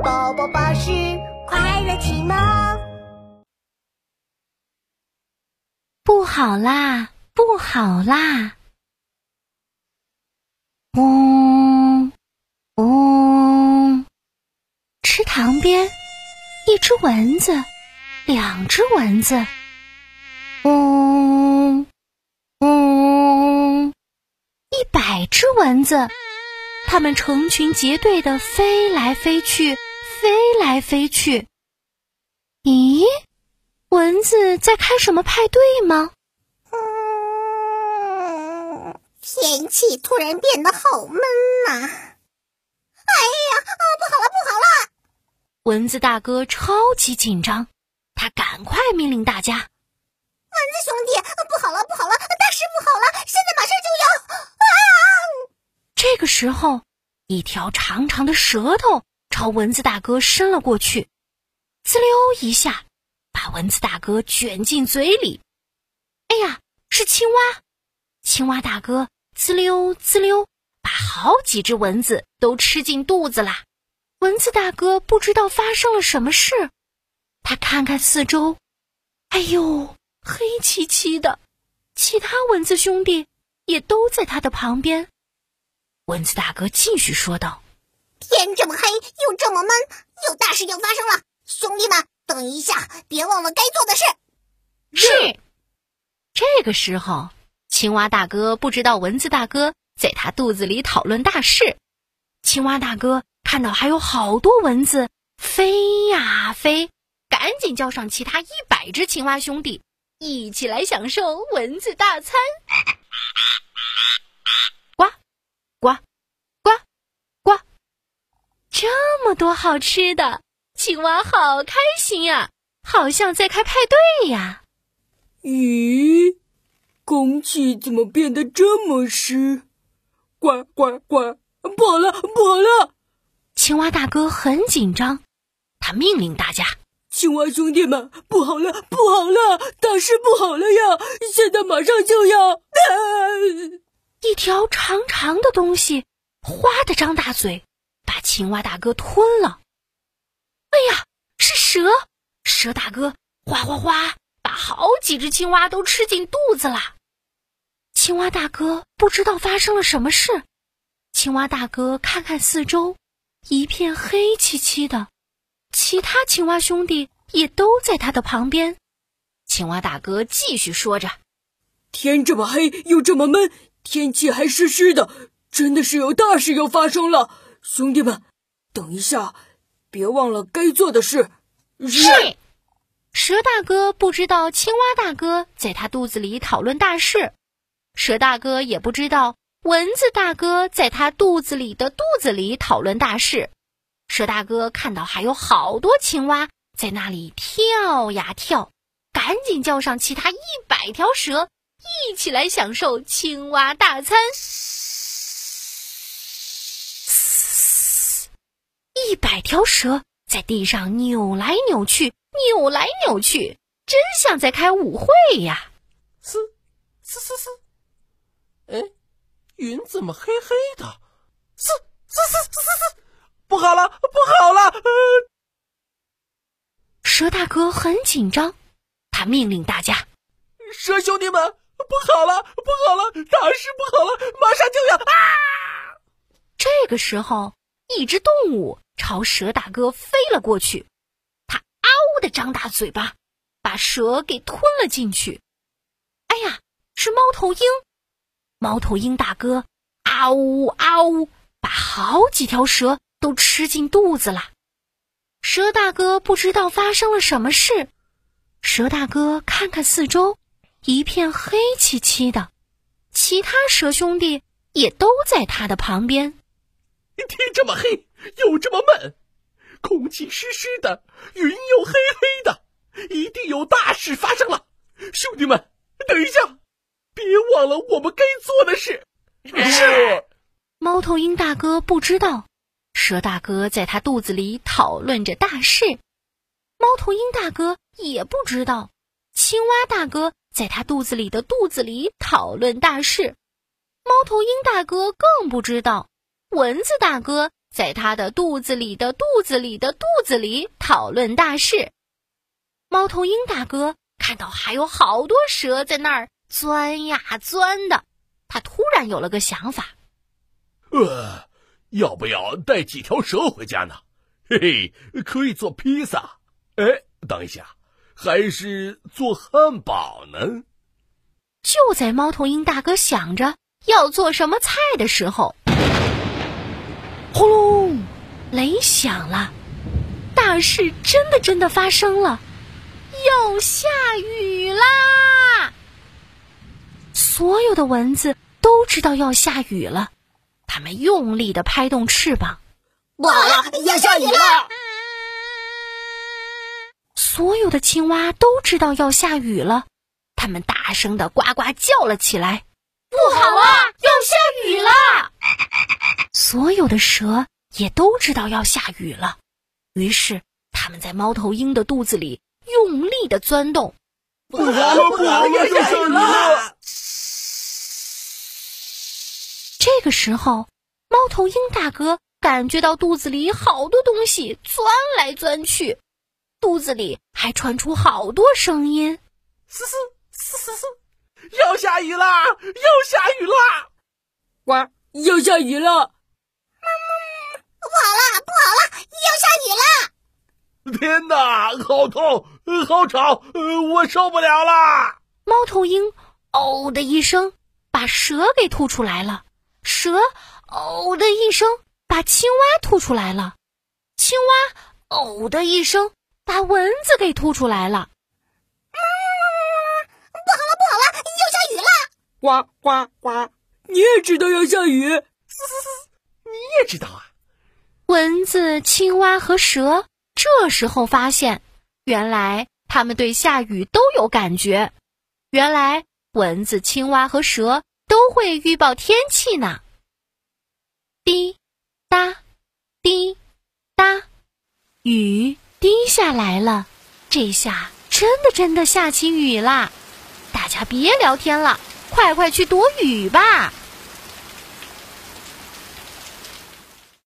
宝宝巴士快乐启蒙。不好啦，不好啦！嗡嗡，池塘边，一只蚊子，两只蚊子，嗡嗡，一百只蚊子。它们成群结队的飞来飞去，飞来飞去。咦，蚊子在开什么派对吗？嗯，天气突然变得好闷呐！哎呀，啊，不好了，不好了！蚊子大哥超级紧张，他赶快命令大家：“蚊子兄弟，不好了，不好了，大事不好了！现在马上就要……！”这时候，一条长长的舌头朝蚊子大哥伸了过去，滋溜一下，把蚊子大哥卷进嘴里。哎呀，是青蛙！青蛙大哥滋溜滋溜，把好几只蚊子都吃进肚子啦。蚊子大哥不知道发生了什么事，他看看四周，哎呦，黑漆漆的，其他蚊子兄弟也都在他的旁边。蚊子大哥继续说道：“天这么黑，又这么闷，有大事要发生了！兄弟们，等一下，别忘了该做的事。”是。这个时候，青蛙大哥不知道蚊子大哥在他肚子里讨论大事。青蛙大哥看到还有好多蚊子飞呀飞，赶紧叫上其他一百只青蛙兄弟，一起来享受蚊子大餐。呱，呱，呱！这么多好吃的，青蛙好开心呀，好像在开派对呀。咦，空气怎么变得这么湿？呱呱呱！不好了，不好了！青蛙大哥很紧张，他命令大家：“青蛙兄弟们，不好了，不好了，大事不好了呀！现在马上就要……”一条长长的东西，哗的张大嘴，把青蛙大哥吞了。哎呀，是蛇！蛇大哥哗哗哗，把好几只青蛙都吃进肚子了。青蛙大哥不知道发生了什么事。青蛙大哥看看四周，一片黑漆漆的，其他青蛙兄弟也都在他的旁边。青蛙大哥继续说着：“天这么黑，又这么闷。”天气还湿湿的，真的是有大事要发生了，兄弟们，等一下，别忘了该做的事。是。蛇大哥不知道青蛙大哥在他肚子里讨论大事，蛇大哥也不知道蚊子大哥在他肚子里的肚子里讨论大事。蛇大哥看到还有好多青蛙在那里跳呀跳，赶紧叫上其他一百条蛇。一起来享受青蛙大餐！一百条蛇在地上扭来扭去，扭来扭去，真像在开舞会呀！嘶嘶嘶嘶！哎，云怎么黑黑的？嘶嘶嘶嘶嘶嘶！不好了，不好了！蛇大哥很紧张，他命令大家：“蛇兄弟们！”不好了，不好了，大事不好了，马上就要啊！这个时候，一只动物朝蛇大哥飞了过去，它嗷的张大嘴巴，把蛇给吞了进去。哎呀，是猫头鹰！猫头鹰大哥嗷呜嗷呜，把好几条蛇都吃进肚子了。蛇大哥不知道发生了什么事，蛇大哥看看四周。一片黑漆漆的，其他蛇兄弟也都在他的旁边。天这么黑，又这么闷，空气湿湿的，云又黑黑的，一定有大事发生了。兄弟们，等一下，别忘了我们该做的事。是。猫头鹰大哥不知道，蛇大哥在他肚子里讨论着大事。猫头鹰大哥也不知道，青蛙大哥。在他肚子里的肚子里讨论大事，猫头鹰大哥更不知道，蚊子大哥在他的肚子里的肚子里的肚子里讨论大事。猫头鹰大哥看到还有好多蛇在那儿钻呀钻的，他突然有了个想法：呃，要不要带几条蛇回家呢？嘿嘿，可以做披萨。哎，等一下，还是做汉堡呢？就在猫头鹰大哥想着要做什么菜的时候，轰隆，雷响了，大事真的真的发生了，要下雨啦！所有的蚊子都知道要下雨了，它们用力的拍动翅膀。不好了，要下雨了！所有的青蛙都知道要下雨了，它们大声的呱呱叫了起来：“不好啊，要下雨了！”所有的蛇也都知道要下雨了，于是它们在猫头鹰的肚子里用力的钻动。不好，不好，要下雨了！这个时候，猫头鹰大哥感觉到肚子里好多东西钻来钻去，肚子里还传出好多声音：“嘶嘶嘶嘶嘶，要下雨啦！要下雨啦！哇，要下雨了！”不好了，不好了，要下雨了！天哪，好痛，好吵，我受不了啦！猫头鹰“哦”的一声把蛇给吐出来了，蛇“哦”的一声把青蛙吐出来了，青蛙“哦”的一声把蚊子给吐出来了。不好了，不好了，要下雨了！呱呱呱！你也知道要下雨？嘶嘶嘶，你也知道啊？蚊子、青蛙和蛇这时候发现，原来它们对下雨都有感觉。原来蚊子、青蛙和蛇都会预报天气呢。滴答，滴答，雨滴下来了。这下真的真的下起雨啦！大家别聊天了，快快去躲雨吧。